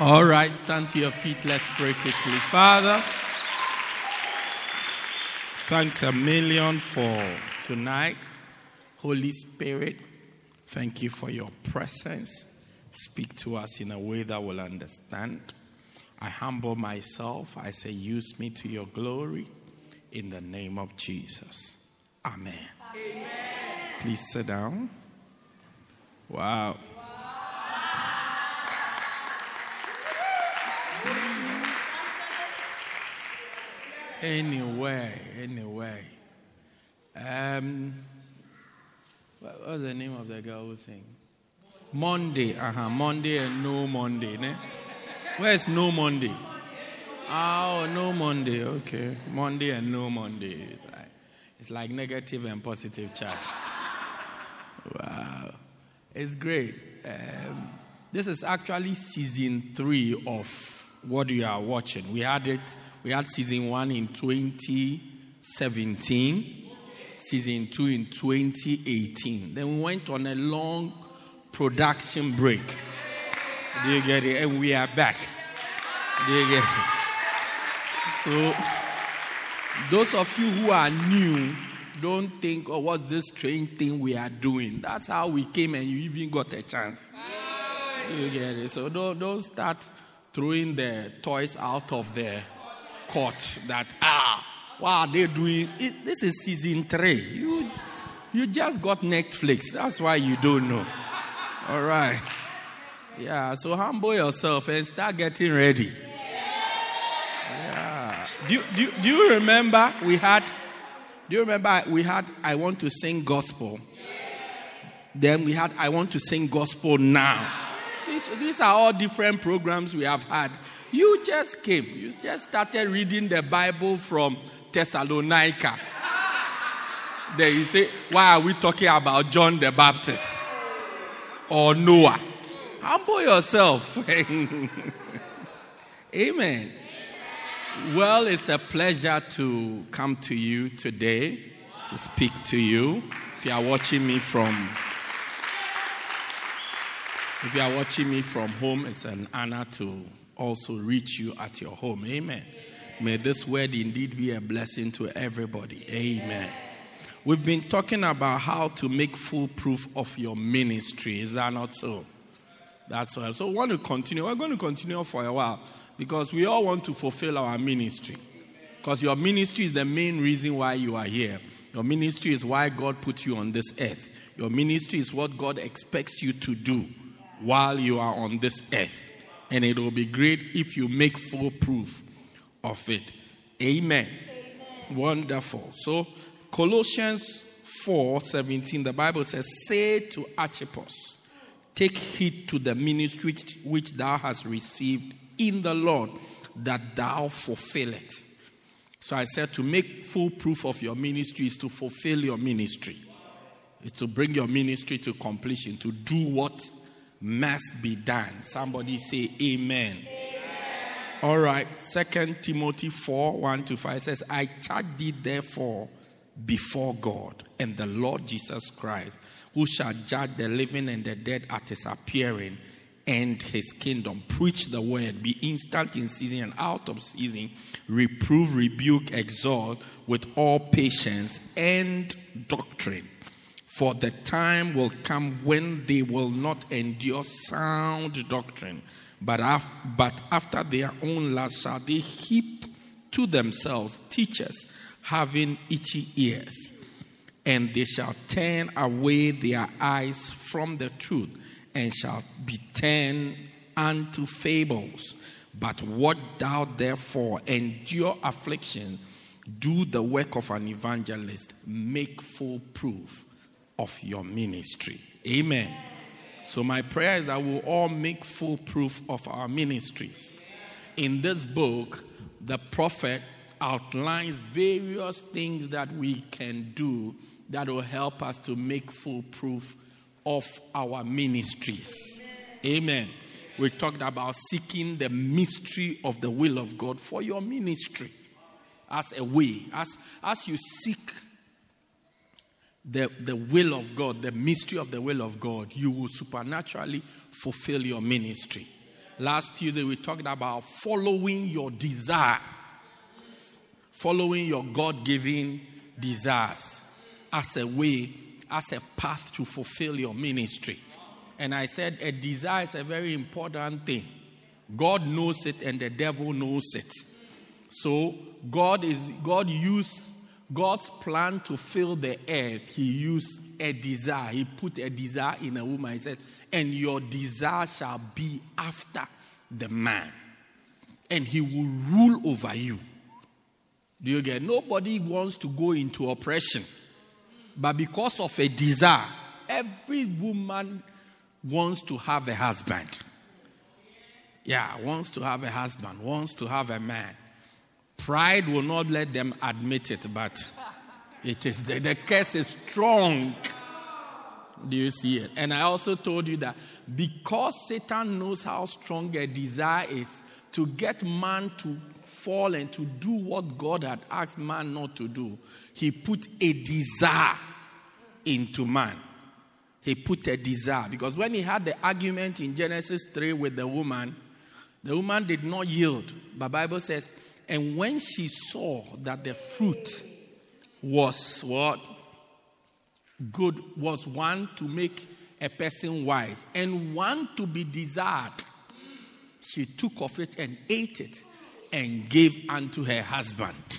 All right, stand to your feet. Let's pray quickly. Father, thanks a million for tonight. Holy Spirit, thank you for your presence. Speak to us in a way that we'll understand. I humble myself. I say, use me to your glory in the name of Jesus. Amen. Amen. Please sit down. Wow. Anyway, anyway. Um, what was the name of the girl who sang? Monday, uh huh. Monday and no Monday, ne? Where's no Monday? Oh, no Monday. Okay, Monday and no Monday. It's like negative and positive charge. Wow, it's great. Um, this is actually season three of what you are watching. We had it. We had season one in 2017, season two in 2018. Then we went on a long production break. Do you get it? And we are back. Do you get it? So, those of you who are new, don't think, oh, what's this strange thing we are doing? That's how we came and you even got a chance. You get it? So don't, don't start throwing the toys out of the court that, ah, what are they doing? It, this is season three. You, you just got Netflix. That's why you don't know. All right. Yeah, so humble yourself and start getting ready. Yeah. Do, do, do you remember we had, do you remember we had I Want to Sing Gospel? Then we had I Want to Sing Gospel Now. These, these are all different programs we have had. You just came. You just started reading the Bible from Thessalonica. Then you say, why are we talking about John the Baptist or Noah? Humble yourself. Amen. Well, it's a pleasure to come to you today to speak to you. If you are watching me from if you are watching me from home, it's an honor to also reach you at your home. Amen. May this word indeed be a blessing to everybody. Amen. We've been talking about how to make full proof of your ministry. Is that not so? That's all. So, we want to continue. We're going to continue for a while because we all want to fulfill our ministry. Because your ministry is the main reason why you are here. Your ministry is why God put you on this earth. Your ministry is what God expects you to do while you are on this earth. And it will be great if you make full proof of it. Amen. Amen. Wonderful. So, Colossians 4 17, the Bible says, Say to Archippus, Take heed to the ministry which thou hast received in the Lord, that thou fulfill it. So I said to make full proof of your ministry is to fulfill your ministry. It's to bring your ministry to completion, to do what must be done. Somebody say amen. amen. All right. Second Timothy 4 1 to 5 says, I charge thee therefore before God and the Lord Jesus Christ, who shall judge the living and the dead at his appearing and his kingdom. Preach the word, be instant in season and out of season, reprove, rebuke, exhort with all patience and doctrine. For the time will come when they will not endure sound doctrine, but, af- but after their own lust shall they heap to themselves teachers having itchy ears, and they shall turn away their eyes from the truth and shall be turned unto fables. But what thou therefore endure affliction, do the work of an evangelist, make full proof of your ministry. Amen. So, my prayer is that we'll all make full proof of our ministries. In this book, the prophet outlines various things that we can do that will help us to make full proof of our ministries. Amen. We talked about seeking the mystery of the will of God for your ministry as a way. As, as you seek the, the will of God, the mystery of the will of God, you will supernaturally fulfill your ministry. Last Tuesday, we talked about following your desire, following your God given desires as a way, as a path to fulfill your ministry. And I said a desire is a very important thing. God knows it and the devil knows it. So God is God used God's plan to fill the earth. He used a desire. He put a desire in a woman. He said, "And your desire shall be after the man, and he will rule over you." Do you get? Nobody wants to go into oppression, but because of a desire, every woman wants to have a husband. Yeah, wants to have a husband, wants to have a man. Pride will not let them admit it, but it is the, the curse is strong. Do you see it? And I also told you that because Satan knows how strong a desire is to get man to fall and to do what God had asked man not to do, he put a desire into man. He put a desire because when he had the argument in Genesis 3 with the woman, the woman did not yield. But the Bible says and when she saw that the fruit was what? Good, was one to make a person wise and one to be desired, she took of it and ate it and gave unto her husband.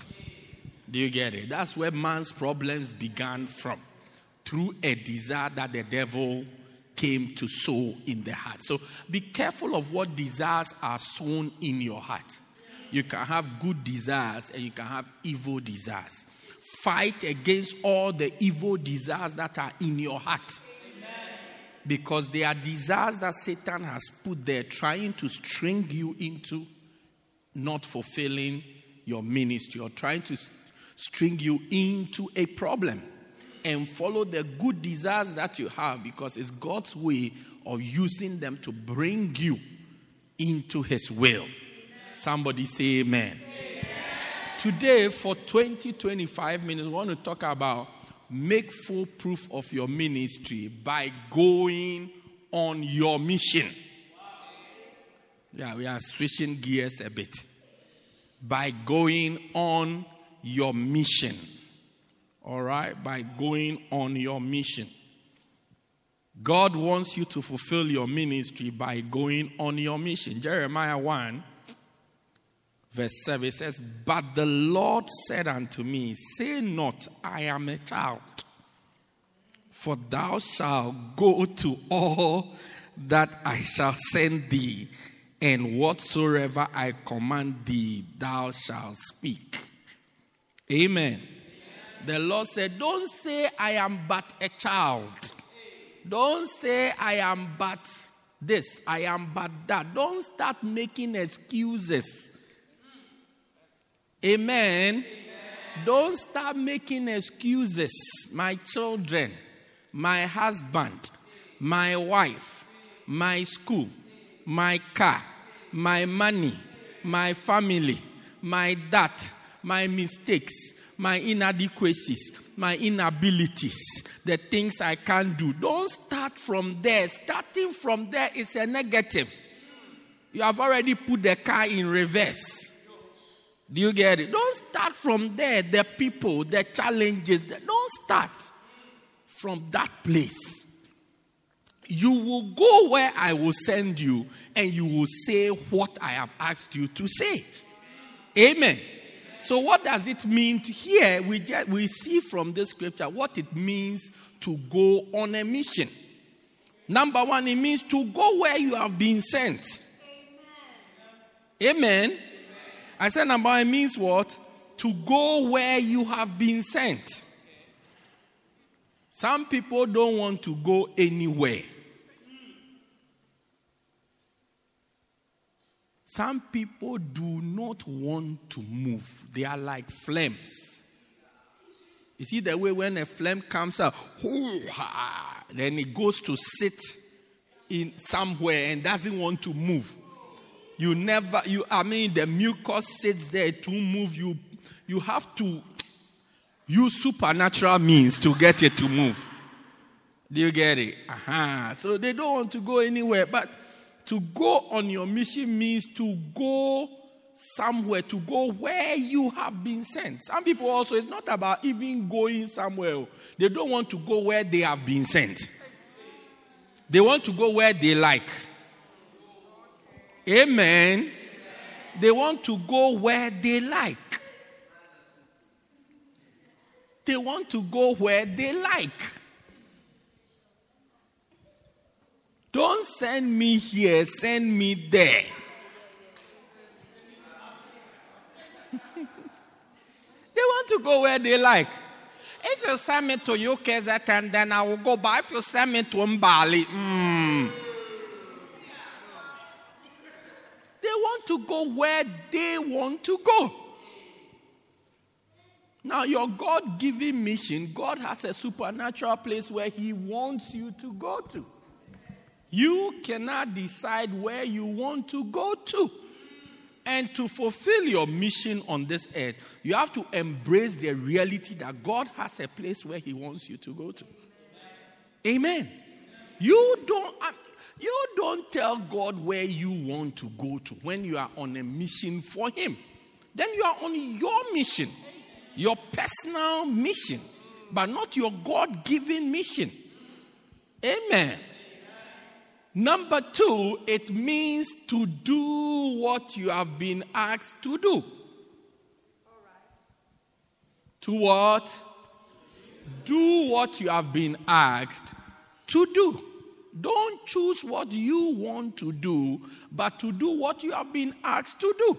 Do you get it? That's where man's problems began from. Through a desire that the devil came to sow in the heart. So be careful of what desires are sown in your heart. You can have good desires and you can have evil desires. Fight against all the evil desires that are in your heart. Because they are desires that Satan has put there trying to string you into not fulfilling your ministry or trying to string you into a problem. And follow the good desires that you have because it's God's way of using them to bring you into His will. Somebody say amen. amen. Today, for 20, 25 minutes, we want to talk about make full proof of your ministry by going on your mission. Yeah, we are switching gears a bit. By going on your mission. All right? By going on your mission. God wants you to fulfill your ministry by going on your mission. Jeremiah 1 verse 7 it says, But the Lord said unto me, Say not, I am a child, for thou shalt go to all that I shall send thee, and whatsoever I command thee, thou shalt speak. Amen. Amen. The Lord said, Don't say, I am but a child. Don't say, I am but this, I am but that. Don't start making excuses Amen. Amen. Don't start making excuses. My children, my husband, my wife, my school, my car, my money, my family, my that, my mistakes, my inadequacies, my inabilities, the things I can't do. Don't start from there. Starting from there is a negative. You have already put the car in reverse. Do you get it? Don't start from there, the people, the challenges. Don't start from that place. You will go where I will send you and you will say what I have asked you to say. Amen. So, what does it mean to here? We, just, we see from this scripture what it means to go on a mission. Number one, it means to go where you have been sent. Amen. Amen. I said Nabai means what? To go where you have been sent. Some people don't want to go anywhere. Some people do not want to move. They are like flames. You see the way when a flame comes out, then it goes to sit in somewhere and doesn't want to move. You never, you, I mean, the mucus sits there to move. You, you have to use supernatural means to get it to move. Do you get it? Uh-huh. So they don't want to go anywhere. But to go on your mission means to go somewhere, to go where you have been sent. Some people also, it's not about even going somewhere. They don't want to go where they have been sent. They want to go where they like. Amen. They want to go where they like. They want to go where they like. Don't send me here, send me there. they want to go where they like. If you send me to UKZN, then I will go. But if you send me to Mbali, mm, want to go where they want to go. Now, your God given mission, God has a supernatural place where He wants you to go to. You cannot decide where you want to go to. And to fulfill your mission on this earth, you have to embrace the reality that God has a place where He wants you to go to. Amen. You don't. You don't tell God where you want to go to when you are on a mission for Him. Then you are on your mission, your personal mission, but not your God given mission. Amen. Number two, it means to do what you have been asked to do. To what? Do what you have been asked to do. Don't choose what you want to do, but to do what you have been asked to do.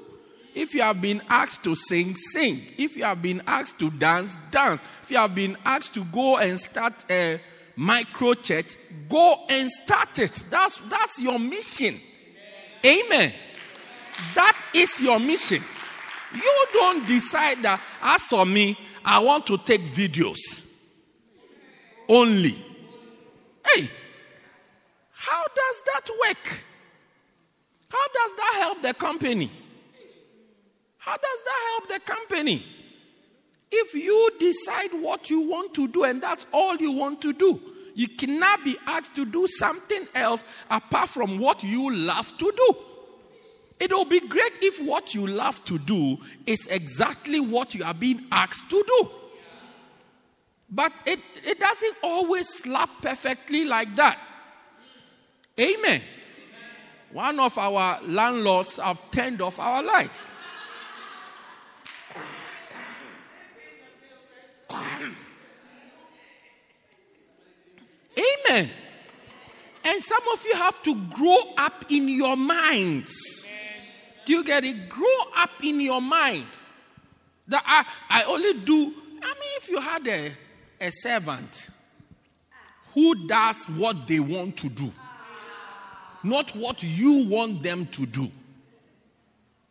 If you have been asked to sing, sing. If you have been asked to dance, dance. If you have been asked to go and start a micro church, go and start it. That's, that's your mission. Amen. That is your mission. You don't decide that, as for me, I want to take videos only. Hey, how does that work? How does that help the company? How does that help the company? If you decide what you want to do and that's all you want to do, you cannot be asked to do something else apart from what you love to do. It will be great if what you love to do is exactly what you are being asked to do. But it, it doesn't always slap perfectly like that. Amen. One of our landlords have turned off our lights. Amen. And some of you have to grow up in your minds. Do you get it? Grow up in your mind. That I, I only do. I mean, if you had a, a servant who does what they want to do, not what you want them to do,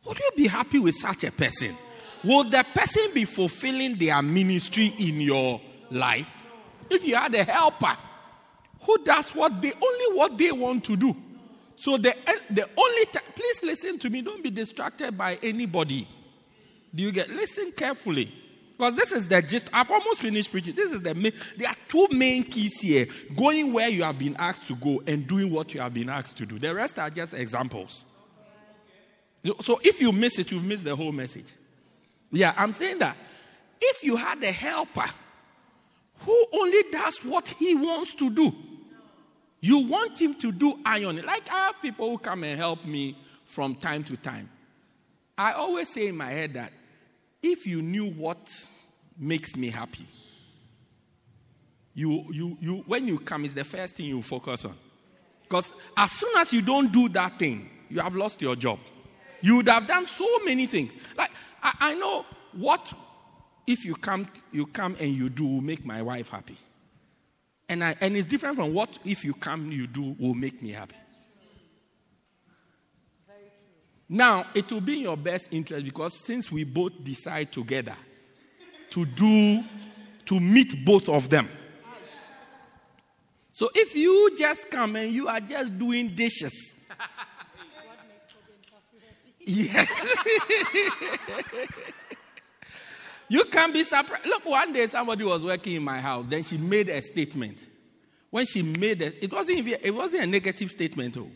would you be happy with such a person? Will the person be fulfilling their ministry in your life? If you had a helper who does what they only what they want to do. So the the only time, please listen to me. Don't be distracted by anybody. Do you get? Listen carefully, because this is the gist. I've almost finished preaching. This is the main. There are two main keys here: going where you have been asked to go and doing what you have been asked to do. The rest are just examples. So if you miss it, you've missed the whole message. Yeah, I'm saying that if you had a helper who only does what he wants to do, you want him to do ironing. Like I have people who come and help me from time to time. I always say in my head that if you knew what makes me happy, you, you, you, when you come, it's the first thing you focus on. Because as soon as you don't do that thing, you have lost your job. You would have done so many things. Like I, I know what if you come, you come and you do will make my wife happy. And, I, and it's different from what if you come, you do will make me happy. Now, it will be in your best interest because since we both decide together to do, to meet both of them. So if you just come and you are just doing dishes, yes, you can be surprised. Look, one day somebody was working in my house, then she made a statement. When she made it, it wasn't it wasn't a negative statement. Oh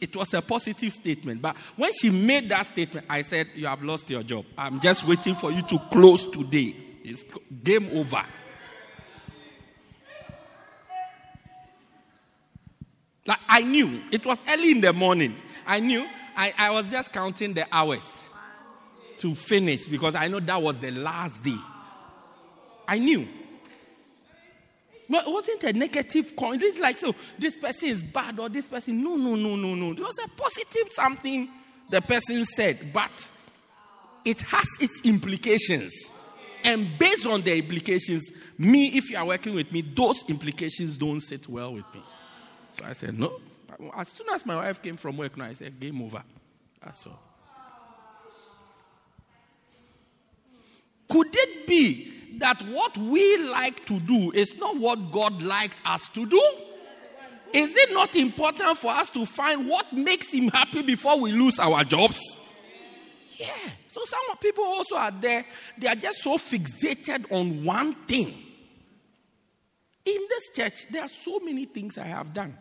it was a positive statement. But when she made that statement, I said, You have lost your job. I'm just waiting for you to close today. It's game over. Like I knew it was early in the morning. I knew I, I was just counting the hours to finish because I know that was the last day. I knew. But wasn't a negative coin. It's like, so this person is bad or this person. No, no, no, no, no. It was a positive something the person said, but it has its implications. And based on the implications, me, if you are working with me, those implications don't sit well with me. So I said, no. As soon as my wife came from work, now I said, game over. That's all. Could it be that what we like to do is not what God likes us to do? Is it not important for us to find what makes Him happy before we lose our jobs? Yeah. So some people also are there, they are just so fixated on one thing. In this church, there are so many things I have done.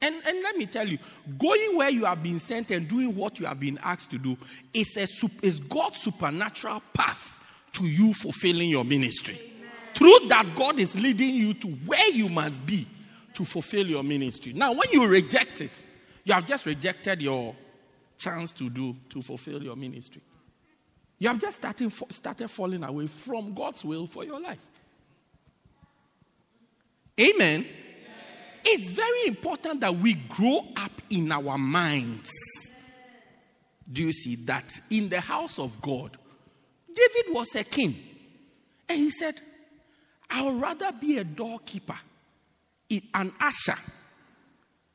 And, and let me tell you, going where you have been sent and doing what you have been asked to do is, a, is God's supernatural path to you fulfilling your ministry. Amen. Through that, God is leading you to where you must be to fulfill your ministry. Now, when you reject it, you have just rejected your chance to do to fulfill your ministry. You have just started, started falling away from God's will for your life. Amen. Amen. It's very important that we grow up in our minds. Do you see that in the house of God, David was a king. And he said, I would rather be a doorkeeper, an usher.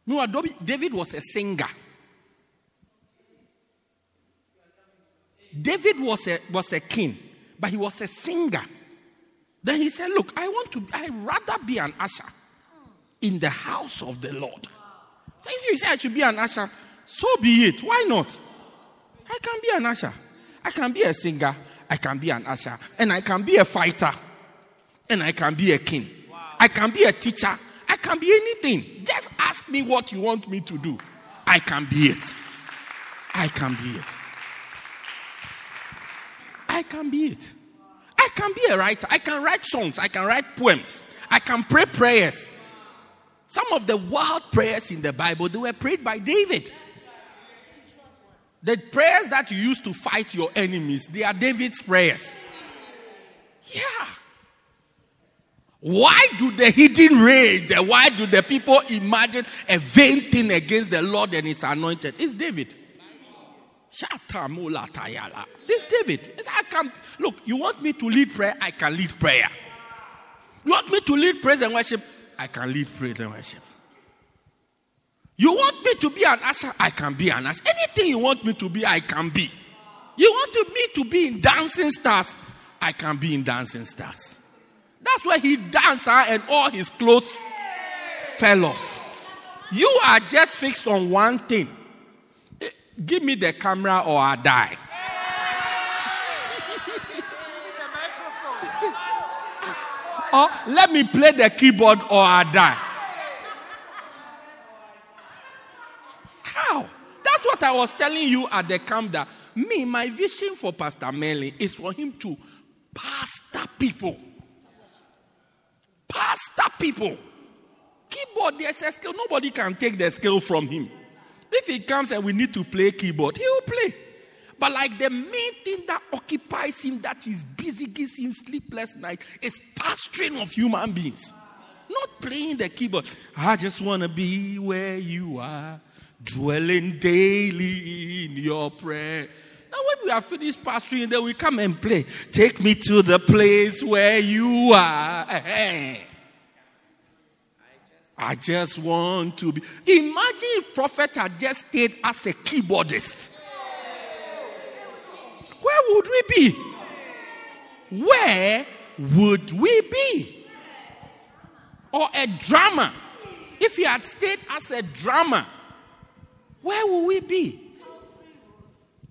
No, David was a singer. David was a, was a king, but he was a singer. Then he said, Look, I want to, i rather be an usher in the house of the Lord. So if you say I should be an usher, so be it. Why not? I can be an usher. I can be a singer. I can be an usher, and I can be a fighter, and I can be a king. Wow. I can be a teacher. I can be anything. Just ask me what you want me to do. I can be it. I can be it. I can be it. I can be a writer. I can write songs. I can write poems. I can pray prayers. Some of the wild prayers in the Bible, they were prayed by David. The prayers that you use to fight your enemies, they are David's prayers. Yeah. Why do the hidden rage? Why do the people imagine a vain thing against the Lord and his anointed? It's David. This David. It's, I can't look, you want me to lead prayer? I can lead prayer. You want me to lead praise and worship? I can lead praise and worship. You want me to be an usher? I can be an usher. Anything you want me to be, I can be. You want me to be in dancing stars? I can be in dancing stars. That's why he danced and all his clothes fell off. You are just fixed on one thing. Eh, give me the camera or I die. or let me play the keyboard or I die. What I was telling you at the camp that me, my vision for Pastor Merlin is for him to pastor people. Pastor people. Keyboard, there's a skill. Nobody can take the skill from him. If he comes and we need to play keyboard, he will play. But like the main thing that occupies him, that is busy, gives him sleepless night, is pastoring of human beings. Not playing the keyboard. I just want to be where you are dwelling daily in your prayer. Now, when we are finished pastoring, then we come and play. Take me to the place where you are. I just want to be. Imagine if prophet had just stayed as a keyboardist. where would we be? Where would we be? Or a drama. If you had stayed as a drama, where will we be?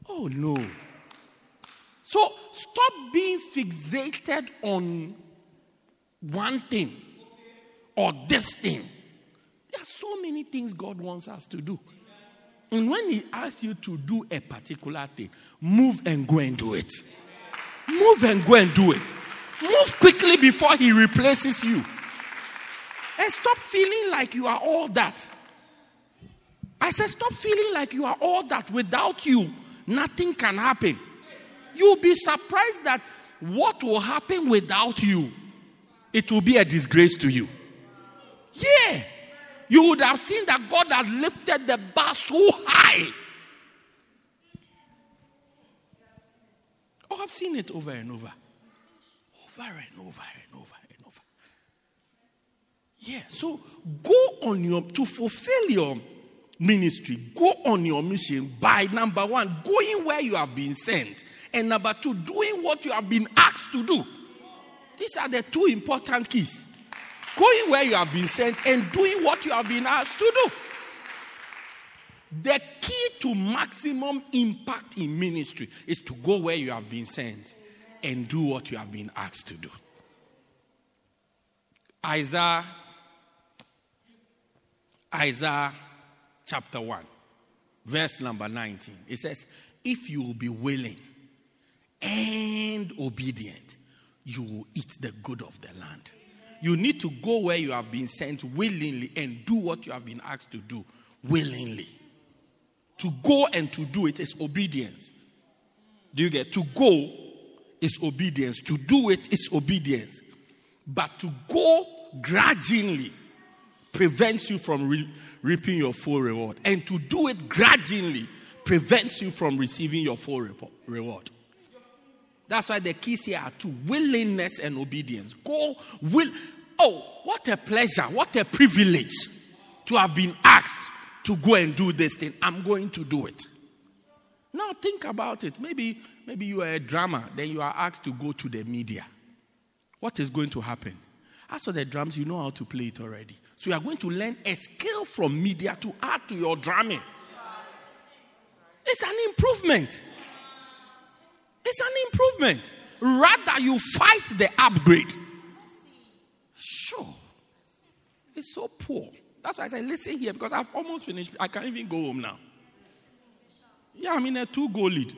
Oh no. So stop being fixated on one thing or this thing. There are so many things God wants us to do. And when He asks you to do a particular thing, move and go and do it. Move and go and do it. Move quickly before He replaces you. And stop feeling like you are all that. I said, stop feeling like you are all that. Without you, nothing can happen. You'll be surprised that what will happen without you, it will be a disgrace to you. Yeah. You would have seen that God has lifted the bar so high. Oh, I've seen it over and over. Over and over and over and over. Yeah. So go on your to fulfill your ministry, go on your mission by number one, going where you have been sent, and number two, doing what you have been asked to do. These are the two important keys going where you have been sent and doing what you have been asked to do. The key to maximum impact in ministry is to go where you have been sent and do what you have been asked to do. Isaiah, Isaiah chapter 1, verse number 19. It says, If you will be willing and obedient, you will eat the good of the land. You need to go where you have been sent willingly and do what you have been asked to do willingly. To go and to do it is obedience. Do you get? To go is obedience. To do it is obedience. But to go grudgingly prevents you from re- reaping your full reward. And to do it grudgingly prevents you from receiving your full reward. That's why the keys here are two willingness and obedience. Go, will. Oh, what a pleasure, what a privilege to have been asked to go and do this thing. I'm going to do it. Now think about it. Maybe, maybe you are a drummer, then you are asked to go to the media. What is going to happen? As for the drums, you know how to play it already. So you are going to learn a skill from media to add to your drumming. It's an improvement. It's an improvement. Rather, you fight the upgrade. Sure. It's so poor. That's why I say, listen here, because I've almost finished. I can't even go home now. Yeah, I'm in a two goal lead.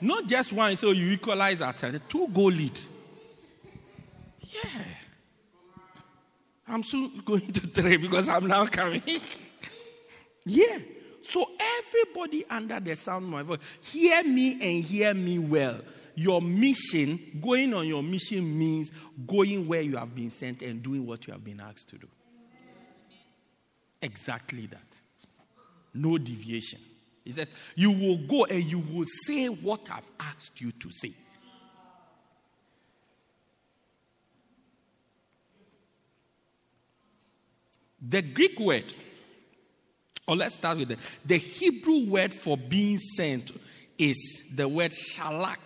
Not just one, so you equalize at a two goal lead. Yeah. I'm soon going to three because I'm now coming. yeah. So everybody under the sound of my voice, hear me and hear me well. Your mission, going on your mission means going where you have been sent and doing what you have been asked to do. Exactly that. No deviation. He says, You will go and you will say what I've asked you to say. The Greek word or let's start with the, the Hebrew word for being sent is the word shalach.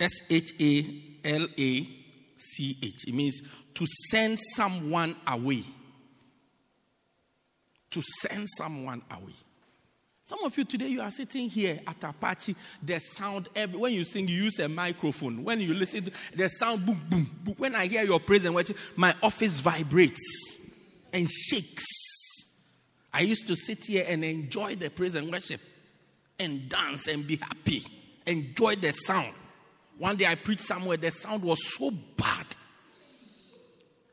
S H A L A C H. It means to send someone away. To send someone away. Some of you today, you are sitting here at Apache. The sound, every, when you sing, you use a microphone. When you listen, to the sound boom, boom, boom. When I hear your praise and worship, my office vibrates and shakes. I used to sit here and enjoy the praise and worship and dance and be happy, enjoy the sound. One day I preached somewhere, the sound was so bad.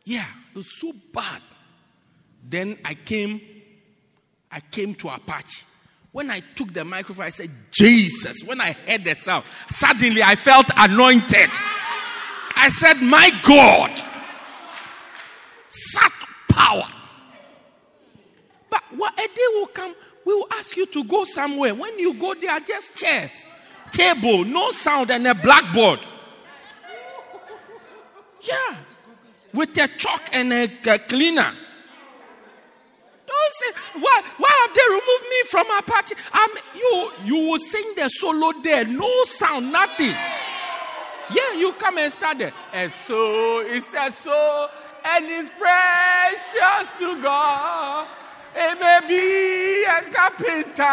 Yeah, it was so bad. Then I came, I came to Apache. When I took the microphone, I said, Jesus. When I heard the sound, suddenly I felt anointed. I said, My God, such power. But what a day will come, we will ask you to go somewhere. When you go there, just chairs, table, no sound, and a blackboard. Yeah. With a chalk and a, a cleaner. Don't say, why, why have they removed me from our party? Um, you, you will sing the solo there, no sound, nothing. Yeah, you come and start there. And so it's a soul, and it's precious to God. It may be a carpenter.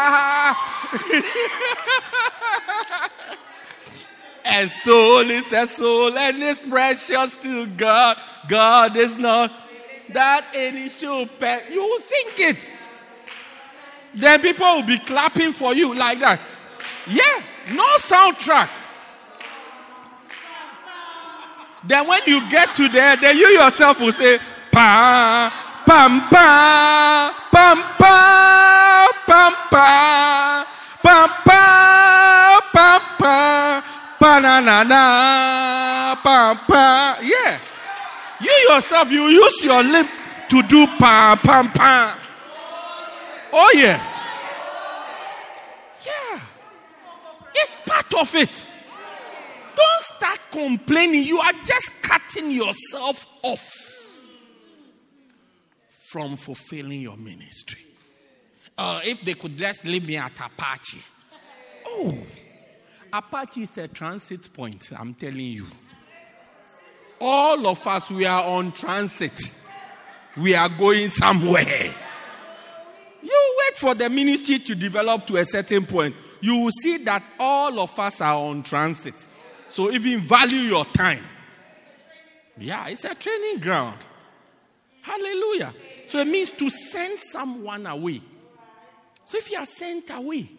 a soul is a soul, and it's precious to God. God is not that any pay. You will sing it. Then people will be clapping for you like that. Yeah, no soundtrack. Then when you get to there, then you yourself will say, pa, pam, pa, pam, pa, pam, pa, pam, pa, pam, pa, pa, na, na, na, pam, pa. Yeah. You yourself, you use your lips to do pam, pam, pam. Oh, yes. Yeah. It's part of it. Don't start complaining. You are just cutting yourself off from fulfilling your ministry. Uh, if they could just leave me at Apache. Oh, Apache is a transit point, I'm telling you. All of us, we are on transit. We are going somewhere. You wait for the ministry to develop to a certain point. You will see that all of us are on transit. So even value your time. Yeah, it's a training ground. Hallelujah. So it means to send someone away. So if you are sent away,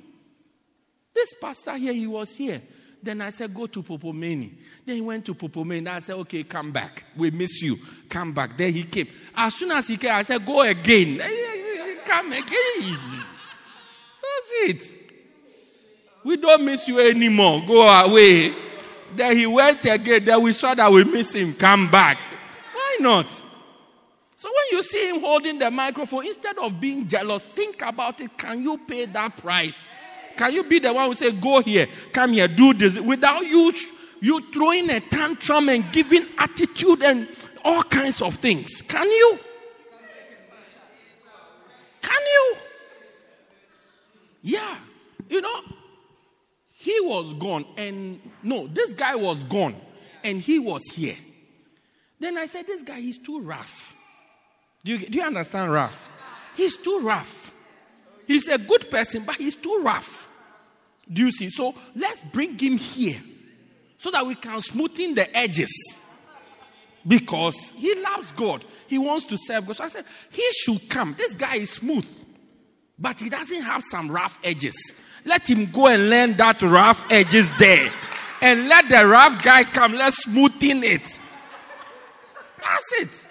this pastor here, he was here. Then I said, go to Mpophomeni. Then he went to Mpophomeni. I said, okay, come back. We miss you. Come back. Then he came. As soon as he came, I said, go again. Come again. That's it. We don't miss you anymore. Go away. Then he went again. Then we saw that we miss him. Come back. Why not? So when you see him holding the microphone, instead of being jealous, think about it. Can you pay that price? Can you be the one who say, "Go here, come here, do this," without you you throwing a tantrum and giving attitude and all kinds of things? Can you? Can you? Yeah, you know, he was gone, and no, this guy was gone, and he was here. Then I said, "This guy is too rough." Do you, do you understand rough? He's too rough. He's a good person, but he's too rough. Do you see? So let's bring him here so that we can smoothen the edges. Because he loves God, he wants to serve God. So I said, he should come. This guy is smooth, but he doesn't have some rough edges. Let him go and learn that rough edges there. And let the rough guy come. Let's smoothen it. That's it.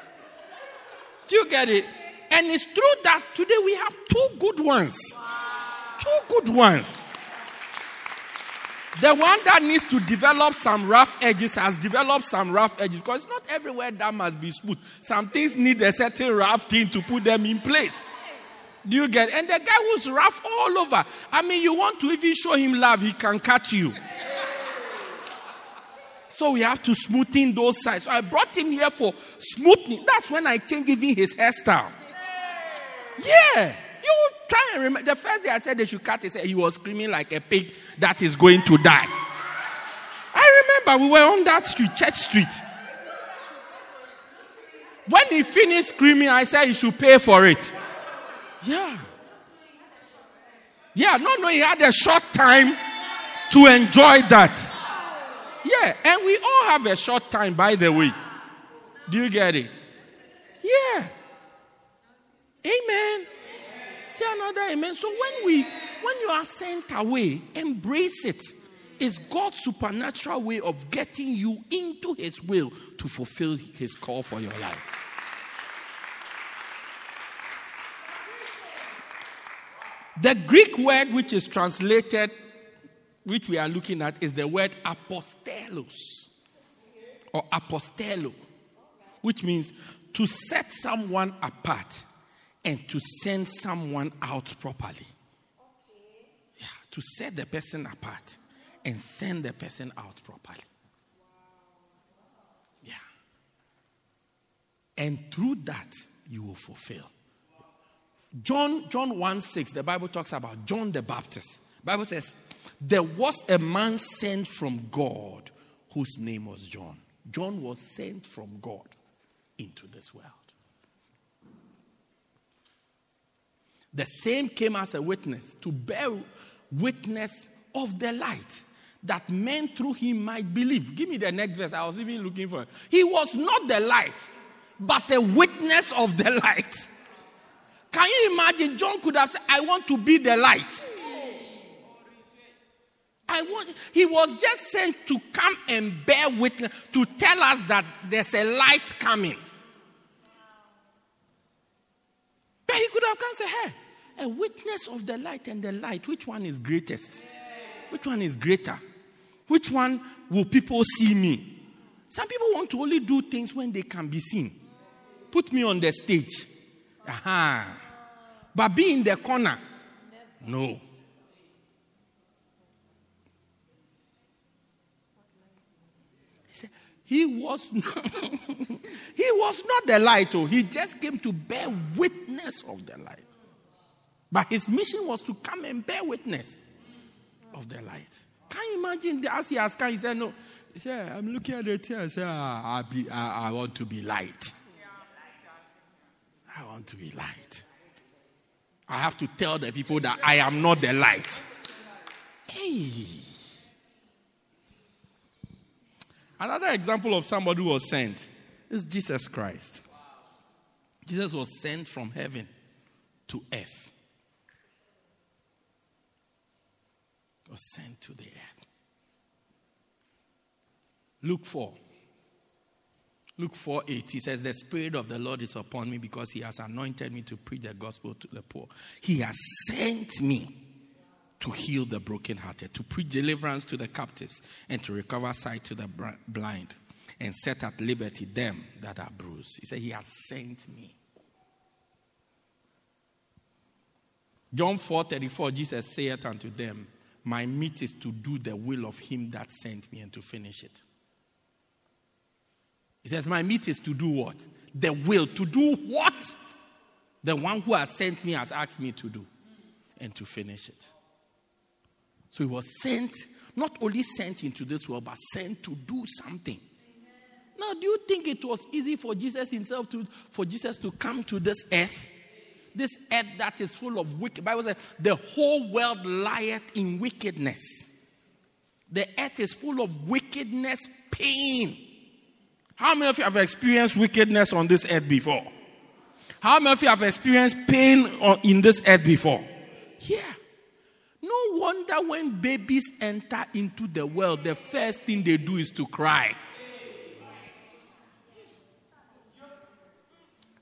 Do you get it? And it's true that today we have two good ones. Two good ones. The one that needs to develop some rough edges has developed some rough edges because not everywhere that must be smooth. Some things need a certain rough thing to put them in place. Do you get? And the guy who's rough all over. I mean, you want to even show him love, he can cut you. So we have to smoothen those sides. So I brought him here for smoothing. That's when I changed even his hairstyle. Yeah. You try and remember. The first day I said they should cut his hair, he was screaming like a pig that is going to die. I remember we were on that street, Church Street. When he finished screaming, I said he should pay for it. Yeah. Yeah, no, no, he had a short time to enjoy that. Yeah, and we all have a short time, by the way. Do you get it? Yeah. Amen. Say another amen. So when we when you are sent away, embrace it. It's God's supernatural way of getting you into his will to fulfill his call for your life. The Greek word which is translated, which we are looking at, is the word apostelos or apostello, which means to set someone apart and to send someone out properly. Yeah, to set the person apart and send the person out properly. Yeah. And through that, you will fulfill. John, John 1 6, the Bible talks about John the Baptist. Bible says, There was a man sent from God whose name was John. John was sent from God into this world. The same came as a witness to bear witness of the light that men through him might believe. Give me the next verse. I was even looking for it. He was not the light, but a witness of the light. Can you imagine? John could have said, I want to be the light. I want, he was just sent to come and bear witness, to tell us that there's a light coming. But he could have come and said, Hey, a witness of the light and the light, which one is greatest? Which one is greater? Which one will people see me? Some people want to only do things when they can be seen. Put me on the stage. Aha. But be in the corner. No. He was not, he was not the light, oh. he just came to bear witness of the light. But his mission was to come and bear witness of the light. Can you imagine as he asked, he said, No. He said, I'm looking at the tear. I ah, I, I want to be light. I want to be light. I have to tell the people that I am not the light. Hey. Another example of somebody who was sent is Jesus Christ. Jesus was sent from heaven to earth. was sent to the earth. Luke 4. Luke 4 8, he says, The Spirit of the Lord is upon me because he has anointed me to preach the gospel to the poor. He has sent me to heal the brokenhearted, to preach deliverance to the captives, and to recover sight to the blind, and set at liberty them that are bruised. He said, He has sent me. John 4 34, Jesus saith unto them, my meat is to do the will of him that sent me and to finish it. He says, My meat is to do what? The will. To do what? The one who has sent me has asked me to do and to finish it. So he was sent, not only sent into this world, but sent to do something. Now, do you think it was easy for Jesus himself to for Jesus to come to this earth? this earth that is full of wicked. Bible says the whole world lieth in wickedness. The earth is full of wickedness, pain. How many of you have experienced wickedness on this earth before? How many of you have experienced pain in this earth before? Yeah. No wonder when babies enter into the world, the first thing they do is to cry.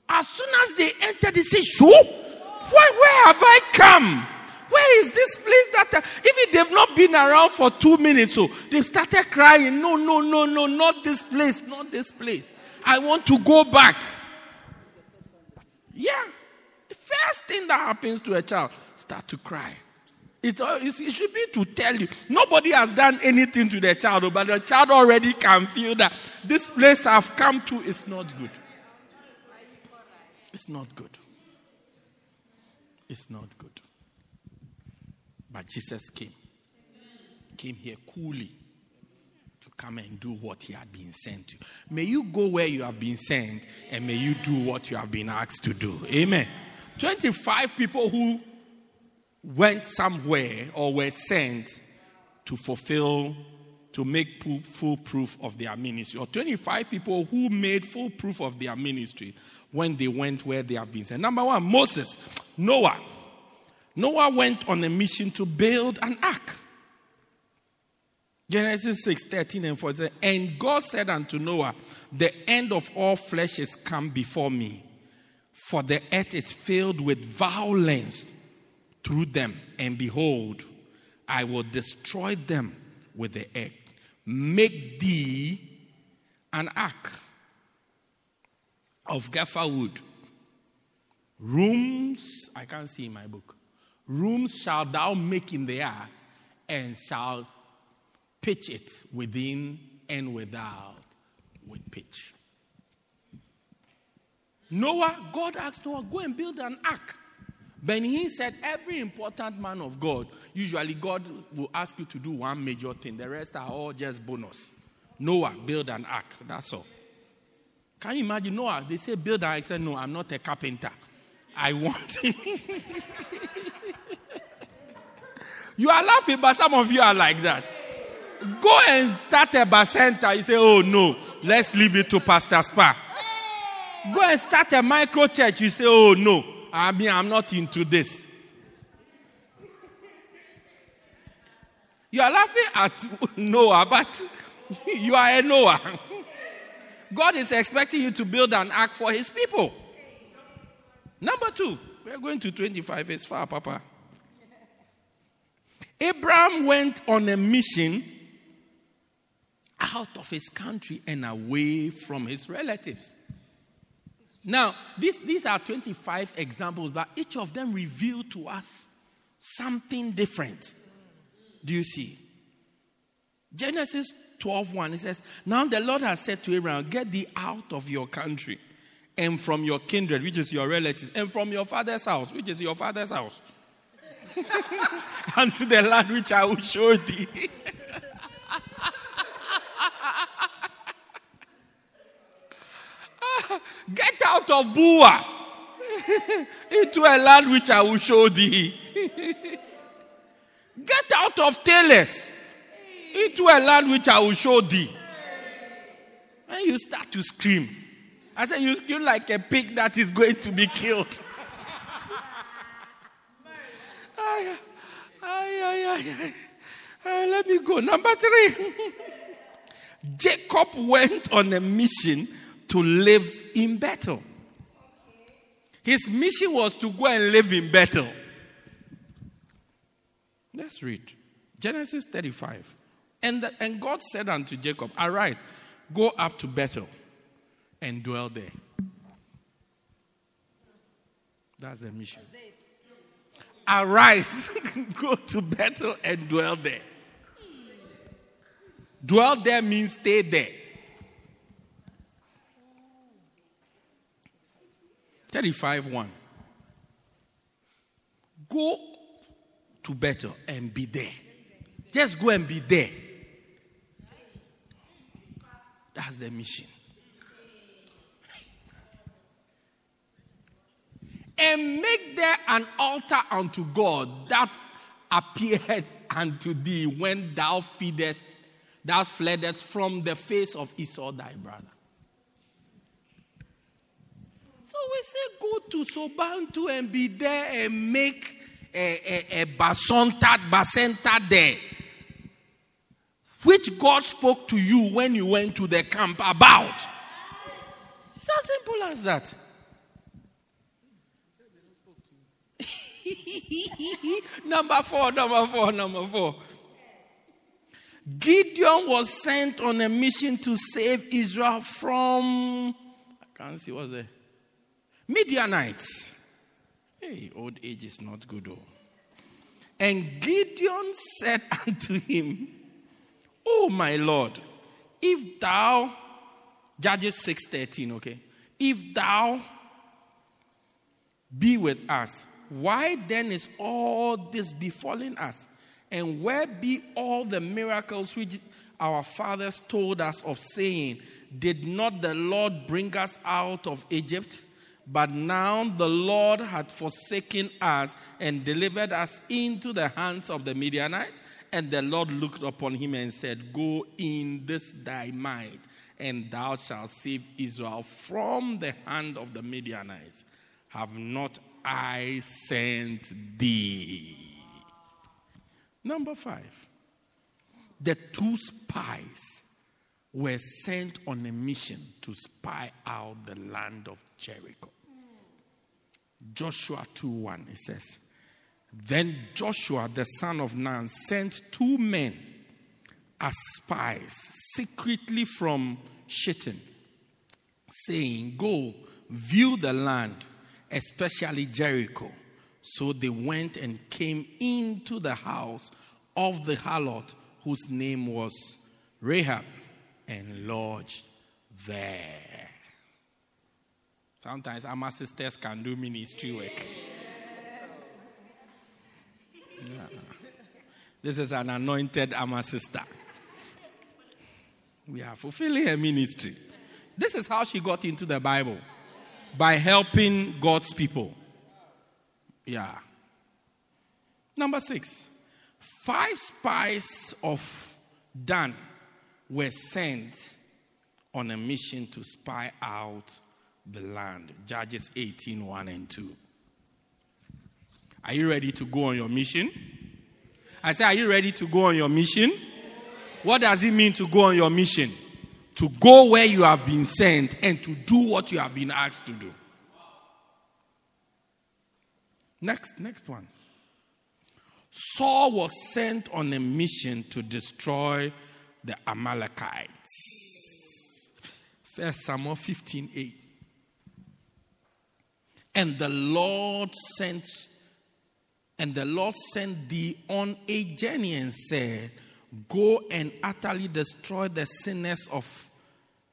As soon as they enter, they say, Sure, where, where have I come? Where is this place that, uh, if they've not been around for two minutes, so they've started crying, No, no, no, no, not this place, not this place. I want to go back. Yeah. The first thing that happens to a child, start to cry. It, it should be to tell you. Nobody has done anything to the child, but the child already can feel that this place I've come to is not good. It's not good. It's not good. But Jesus came. Came here coolly to come and do what he had been sent to. May you go where you have been sent and may you do what you have been asked to do. Amen. 25 people who went somewhere or were sent to fulfill to make full proof of their ministry, or 25 people who made full proof of their ministry when they went where they have been sent. Number one, Moses, Noah. Noah went on a mission to build an ark. Genesis 6 13 and 14. And God said unto Noah, The end of all flesh is come before me, for the earth is filled with violence through them. And behold, I will destroy them with the earth make thee an ark of gopher wood. Rooms, I can't see in my book. Rooms shall thou make in the ark, and shall pitch it within and without with pitch. Noah, God asked Noah, go and build an ark. Ben he said, every important man of God, usually God will ask you to do one major thing. The rest are all just bonus. Noah, build an ark. That's all. Can you imagine Noah? They say build an ark. I said, no, I'm not a carpenter. I want. you are laughing, but some of you are like that. Go and start a bacenta. You say, oh no, let's leave it to Pastor Spa. Go and start a micro church. You say, oh no, I mean, I'm not into this. You are laughing at Noah, but you are a Noah. God is expecting you to build an ark for his people. Number two, we're going to 25. It's far, Papa. Abraham went on a mission out of his country and away from his relatives. Now, this, these are 25 examples, but each of them reveal to us something different. Do you see? Genesis 12 1, it says, Now the Lord has said to Abraham, Get thee out of your country and from your kindred, which is your relatives, and from your father's house, which is your father's house, and to the land which I will show thee. Get out of Bua into a land which I will show thee. Get out of Teles into a land which I will show thee. And you start to scream. I said, You scream like a pig that is going to be killed. Ay, ay, ay, let me go. Number three. Jacob went on a mission to live in Bethel. His mission was to go and live in Bethel. Let's read Genesis 35. And, the, and God said unto Jacob, Arise, go up to Bethel and dwell there. That's the mission. Arise, go to Bethel and dwell there. Dwell there means stay there. 35 1. Go to Bethel and be there. Just go and be there. That's the mission. And make there an altar unto God that appeared unto thee when thou feedest, thou fleddest from the face of Esau thy brother. So we say go to Sobantu and be there and make a, a, a basonta, bacenta there. Which God spoke to you when you went to the camp about. It's as simple as that. number four, number four, number four. Gideon was sent on a mission to save Israel from. I can't see what's there. Midianites. Hey, old age is not good. Oh. And Gideon said unto him, Oh my Lord, if thou Judges 6:13, okay? If thou be with us, why then is all this befalling us? And where be all the miracles which our fathers told us of, saying, Did not the Lord bring us out of Egypt? But now the Lord had forsaken us and delivered us into the hands of the Midianites. And the Lord looked upon him and said, Go in this thy might, and thou shalt save Israel from the hand of the Midianites. Have not I sent thee? Number five, the two spies were sent on a mission to spy out the land of Jericho. Joshua 2 1, it says, Then Joshua, the son of Nun, sent two men as spies secretly from Shittim, saying, Go view the land, especially Jericho. So they went and came into the house of the harlot whose name was Rahab and lodged there. Sometimes our sisters can do ministry work. Yeah. This is an anointed Amma sister. We are fulfilling her ministry. This is how she got into the Bible by helping God's people. Yeah. Number six, five spies of Dan were sent on a mission to spy out the land. Judges 18 1 and 2. Are you ready to go on your mission? I say, Are you ready to go on your mission? What does it mean to go on your mission? To go where you have been sent and to do what you have been asked to do. Next, next one. Saul was sent on a mission to destroy the Amalekites. First Samuel 15 8. And the Lord sent and the Lord sent thee on a journey and said, Go and utterly destroy the sinners of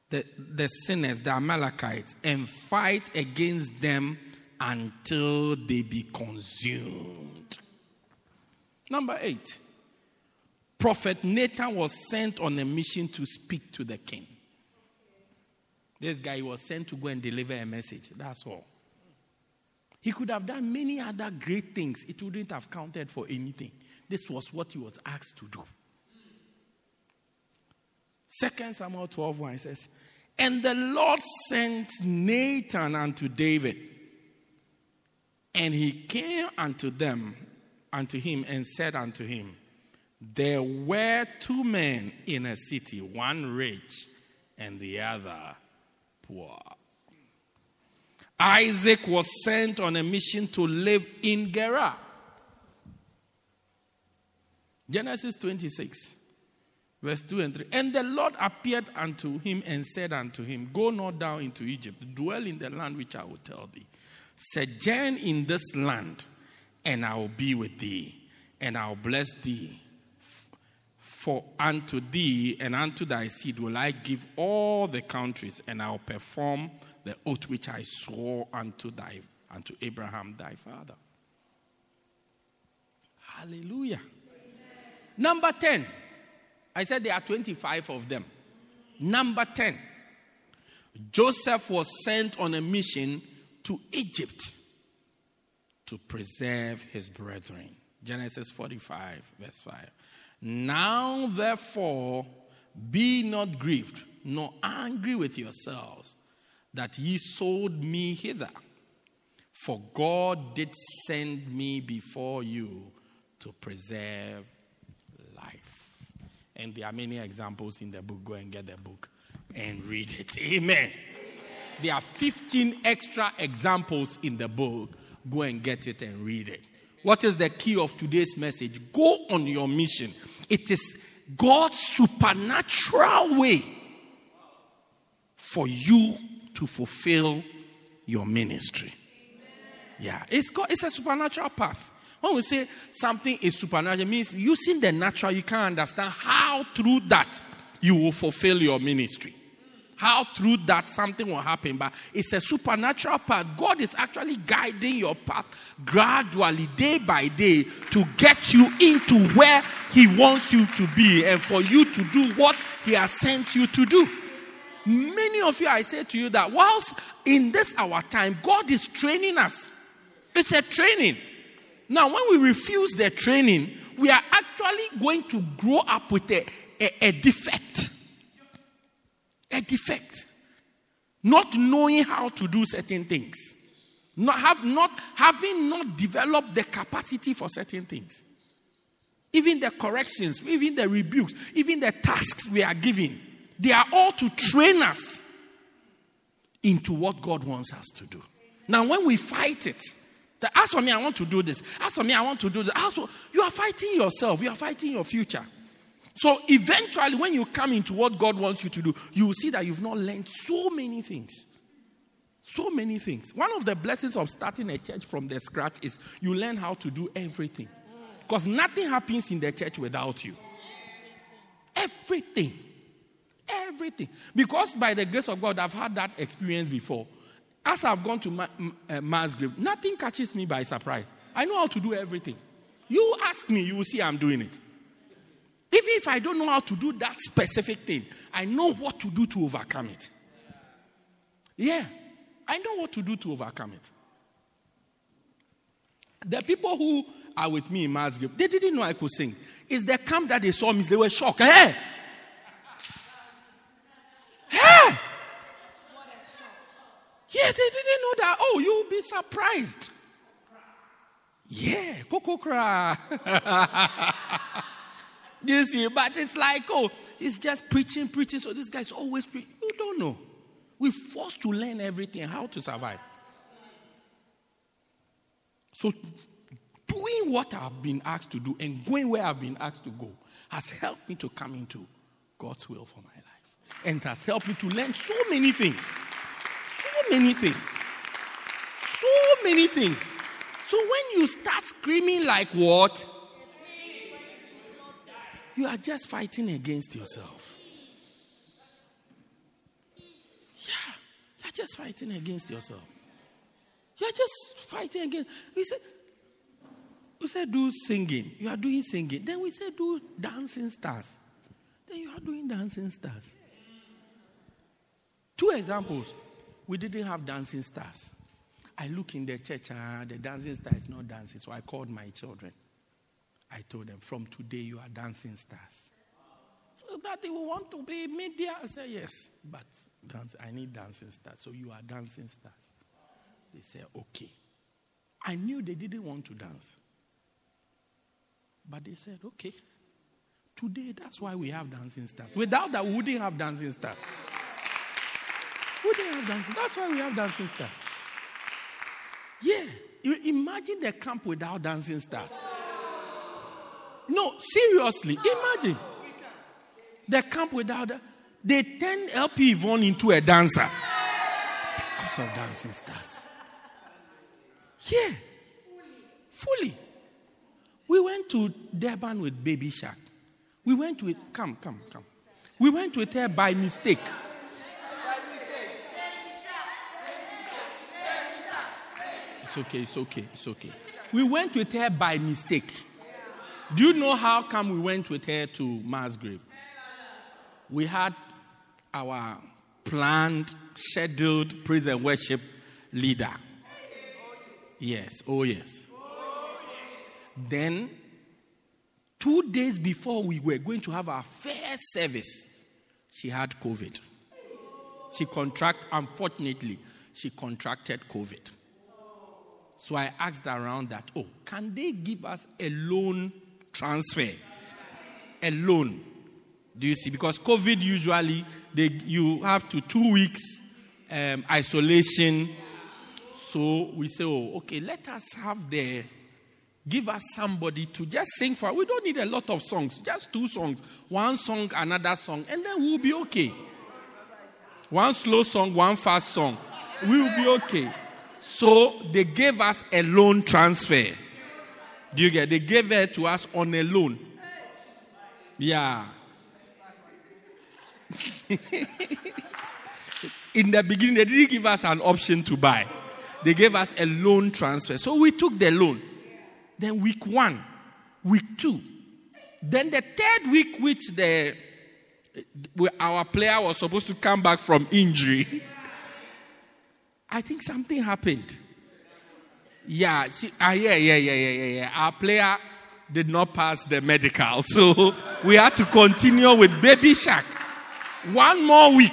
the, the sinners, the Amalekites, and fight against them until they be consumed. Number eight, Prophet Nathan was sent on a mission to speak to the king. This guy was sent to go and deliver a message. That's all. He could have done many other great things. It wouldn't have counted for anything. This was what he was asked to do. Second Samuel 12 1 says, And the Lord sent Nathan unto David, and he came unto them, unto him, and said unto him, There were two men in a city, one rich and the other poor. Isaac was sent on a mission to live in Gerar. Genesis 26, verse 2 and 3. And the Lord appeared unto him and said unto him, Go not down into Egypt, dwell in the land which I will tell thee. Sojourn in this land, and I will be with thee, and I will bless thee. For unto thee and unto thy seed will I give all the countries, and I will perform the oath which I swore unto thy unto Abraham thy father. Hallelujah. Amen. Number 10. I said there are 25 of them. Number 10. Joseph was sent on a mission to Egypt to preserve his brethren. Genesis 45, verse 5. Now, therefore, be not grieved, nor angry with yourselves that ye sold me hither. For God did send me before you to preserve. And there are many examples in the book. Go and get the book and read it. Amen. Amen. There are 15 extra examples in the book. Go and get it and read it. What is the key of today's message? Go on your mission. It is God's supernatural way for you to fulfill your ministry. Yeah, it's, got, it's a supernatural path. When we say something is supernatural, means using the natural, you can understand how through that you will fulfill your ministry. How through that something will happen, but it's a supernatural path. God is actually guiding your path gradually, day by day, to get you into where He wants you to be and for you to do what He has sent you to do. Many of you, I say to you that whilst in this our time, God is training us. It's a training. Now, when we refuse the training, we are actually going to grow up with a, a, a defect. A defect. Not knowing how to do certain things. Not, have, not having not developed the capacity for certain things. Even the corrections, even the rebukes, even the tasks we are given they are all to train us into what God wants us to do. Now, when we fight it, that as for me, I want to do this. As for me, I want to do this. As for, you are fighting yourself. You are fighting your future. So eventually, when you come into what God wants you to do, you will see that you've not learned so many things. So many things. One of the blessings of starting a church from the scratch is you learn how to do everything. Because nothing happens in the church without you. Everything. Everything. Because by the grace of God, I've had that experience before. As I've gone to ma- uh, grave, nothing catches me by surprise. I know how to do everything. You ask me, you will see I'm doing it. Even if I don't know how to do that specific thing, I know what to do to overcome it. Yeah, I know what to do to overcome it. The people who are with me in Mass group, they didn't know I could sing. It's the camp that they saw me, they were shocked. Hey! Yeah, they didn't know that. Oh, you'll be surprised. Yeah, Coco cry. you see, but it's like, oh, he's just preaching, preaching. So this guy's always preaching. You don't know. We're forced to learn everything, how to survive. So doing what I've been asked to do and going where I've been asked to go has helped me to come into God's will for my life. And it has helped me to learn so many things. Many things. So many things. So when you start screaming like what? You are just fighting against yourself. Yeah, you're just fighting against yourself. You're just fighting against. We said, we said do singing. You are doing singing. Then we said do dancing stars. Then you are doing dancing stars. Two examples. We didn't have dancing stars. I look in the church, uh, the dancing star is not dancing. So I called my children. I told them, from today you are dancing stars. So that they will want to be media. I said, yes, but dance, I need dancing stars. So you are dancing stars. They said, okay. I knew they didn't want to dance. But they said, okay. Today, that's why we have dancing stars. Without that, we wouldn't have dancing stars. We wouldn't have dancing. That's why we have dancing stars. Yeah. Imagine the camp without dancing stars. No, seriously, imagine the camp without. They turn LP Yvonne into a dancer because of dancing stars. Yeah, fully. We went to Durban with Baby Shark. We went to it. Come, come, come. We went to it there by mistake. It's okay, it's okay, it's okay. We went with her by mistake. Do you know how come we went with her to Mass Grave? We had our planned, scheduled prison worship leader. Yes, oh yes. Then, two days before we were going to have our first service, she had COVID. She contracted, unfortunately, she contracted COVID. So I asked around that, oh, can they give us a loan transfer? A loan. Do you see? Because COVID usually they, you have to two weeks um, isolation. So we say, oh, okay, let us have the give us somebody to just sing for. We don't need a lot of songs, just two songs, one song, another song, and then we'll be okay. One slow song, one fast song, we will be okay. So they gave us a loan transfer. Do you get? They gave it to us on a loan. Yeah. In the beginning, they didn't give us an option to buy. They gave us a loan transfer. So we took the loan. Then week one, week two. Then the third week, which the our player was supposed to come back from injury. I think something happened. Yeah, she, ah, yeah, yeah, yeah, yeah, yeah, yeah. Our player did not pass the medical, so we had to continue with Baby Shark. One more week.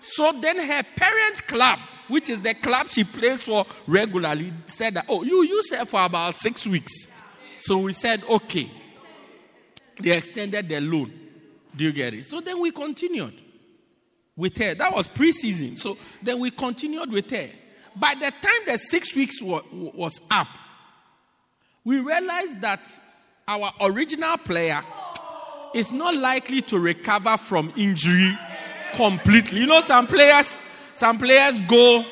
So then her parent club, which is the club she plays for regularly, said that, oh, you use her for about six weeks. So we said, okay. They extended the loan. Do you get it? So then we continued with her. That was preseason. So then we continued with her. By the time the six weeks was up, we realized that our original player is not likely to recover from injury completely. You know, some players, some players go,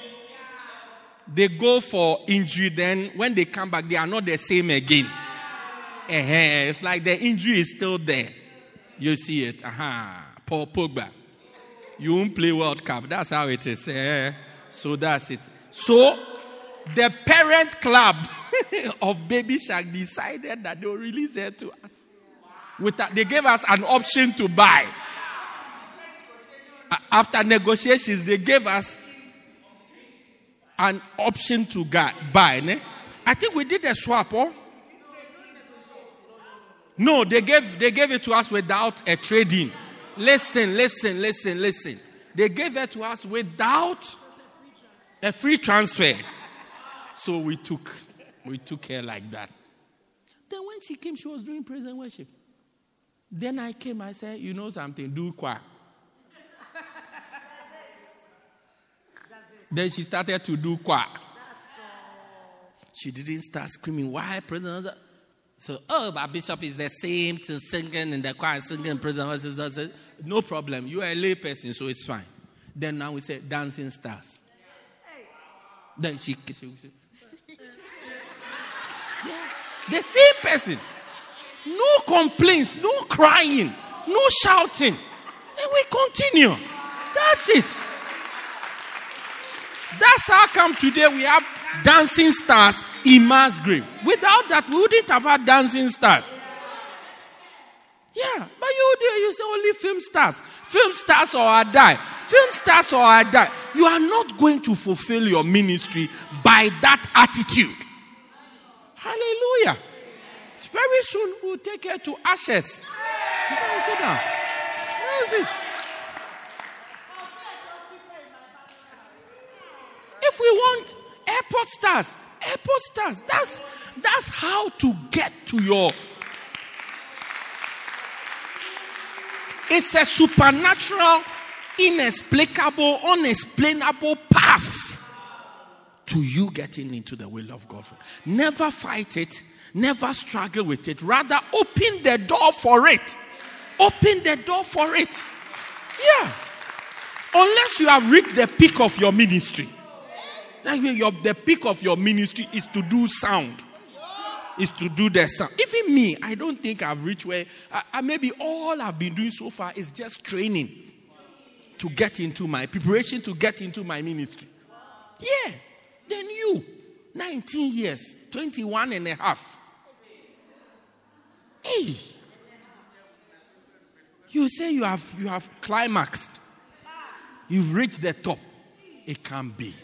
they go for injury, then when they come back, they are not the same again. Uh-huh. It's like the injury is still there. You see it. Uh-huh. Paul Pogba you won't play World Cup. That's how it is. Eh? So that's it. So the parent club of Baby Shark decided that they'll release her to us. With a, they gave us an option to buy. After negotiations, they gave us an option to buy. Ne? I think we did a swap. Oh? No, they gave, they gave it to us without a trading. Listen, listen, listen, listen. They gave it to us without a free transfer. So we took, we took her like that. Then when she came, she was doing praise and worship. Then I came, I said, You know something, do qua. then she started to do qua. She didn't start screaming, Why, President? So, oh, but Bishop is the same to singing in the choir, singing President. No problem. You are a lay person, so it's fine. Then now we say dancing stars. Then she, she, she yeah, the same person. No complaints, no crying, no shouting. And we continue. That's it. That's how come today we have dancing stars in mass grave. Without that, we wouldn't have had dancing stars. You say only film stars. Film stars or I die. Film stars or I die. You are not going to fulfill your ministry by that attitude. Hallelujah. Very soon we'll take her to ashes. Sit down. That's it. If we want airport stars, airport stars, that's that's how to get to your It's a supernatural, inexplicable, unexplainable path to you getting into the will of God. Never fight it, never struggle with it. Rather, open the door for it. Open the door for it. Yeah. Unless you have reached the peak of your ministry. Like your, the peak of your ministry is to do sound is to do the sound. Even me, I don't think I've reached where I, I, maybe all I've been doing so far is just training to get into my preparation to get into my ministry. Yeah. Then you, 19 years, 21 and a half. Hey. You say you have you have climaxed. You've reached the top. It can't be.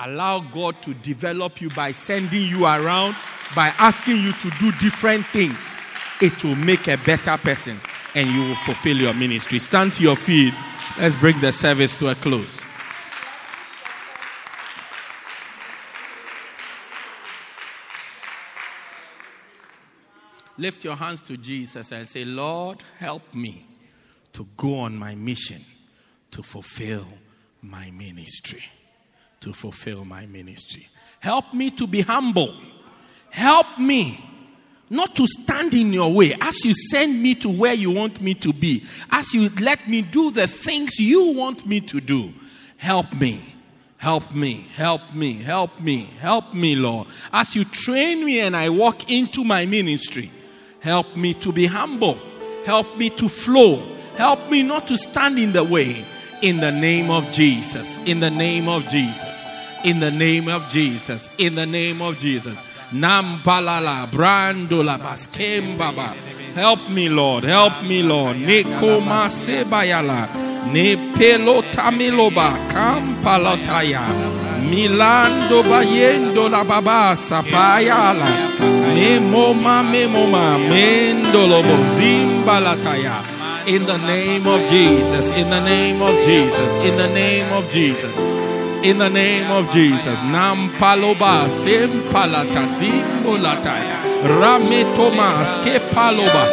Allow God to develop you by sending you around by asking you to do different things, it will make a better person and you will fulfill your ministry. Stand to your feet. Let's bring the service to a close. Lift your hands to Jesus and say, Lord, help me to go on my mission to fulfill my ministry. To fulfill my ministry. Help me to be humble Help me not to stand in your way as you send me to where you want me to be, as you let me do the things you want me to do. Help me. Help me, help me, help me, help me, Lord. As you train me and I walk into my ministry, help me to be humble. Help me to flow. Help me not to stand in the way. In the name of Jesus. In the name of Jesus. In the name of Jesus. In the name of Jesus. Nampalala, Brandola, Baskembaba. Help me, Lord. Help me, Lord. Nekoma Sebayala. Ne pelotamiloba. Kampalotaya. Milando bayendo la baba sapayala. Memoma memoma. Mendolobo zimbalataya. In the name of Jesus. In the name of Jesus. In the name of Jesus in the name of Jesus. Nam paloba sem Nampaloba sempalatatzimbolatai. Rame Thomas kepaloba.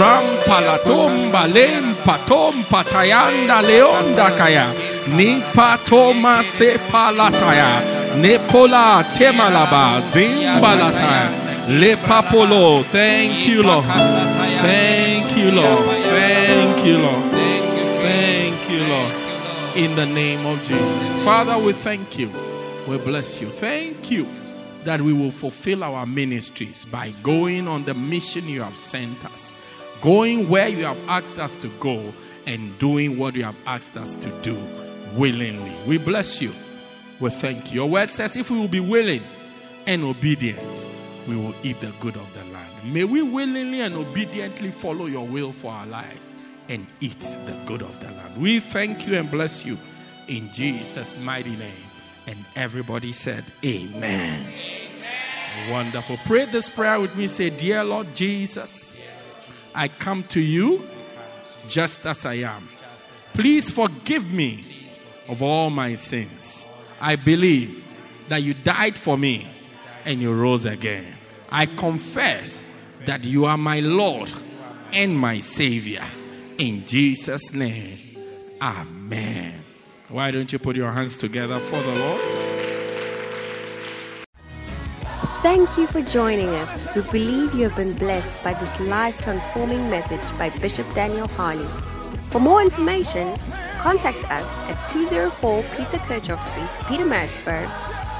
Rampalatomba lempatom patayanda leonda kaya. Nipa Thomas sepalataya. Nepola temalaba zimbalataya. Lepapolo. Thank you, Lord. Thank you, Lord. Thank you, Lord thank you, Lord, in the name of Jesus. Father, we thank you. We bless you. Thank you that we will fulfill our ministries by going on the mission you have sent us, going where you have asked us to go, and doing what you have asked us to do willingly. We bless you. We thank you. Your word says if we will be willing and obedient, we will eat the good of the land. May we willingly and obediently follow your will for our lives and eat the good of the land. We thank you and bless you in Jesus' mighty name. And everybody said, Amen. Amen. Wonderful. Pray this prayer with me. Say, Dear Lord Jesus, I come to you just as I am. Please forgive me of all my sins. I believe that you died for me and you rose again. I confess that you are my Lord and my Savior. In Jesus' name, Amen. Why don't you put your hands together for the Lord? Thank you for joining us. We believe you have been blessed by this life transforming message by Bishop Daniel Harley. For more information, contact us at 204 Peter Kirchhoff Street, Pietermaritzburg,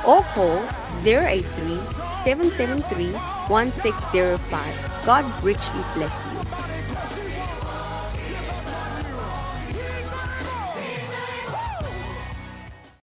or call 083 773 1605. God richly bless you.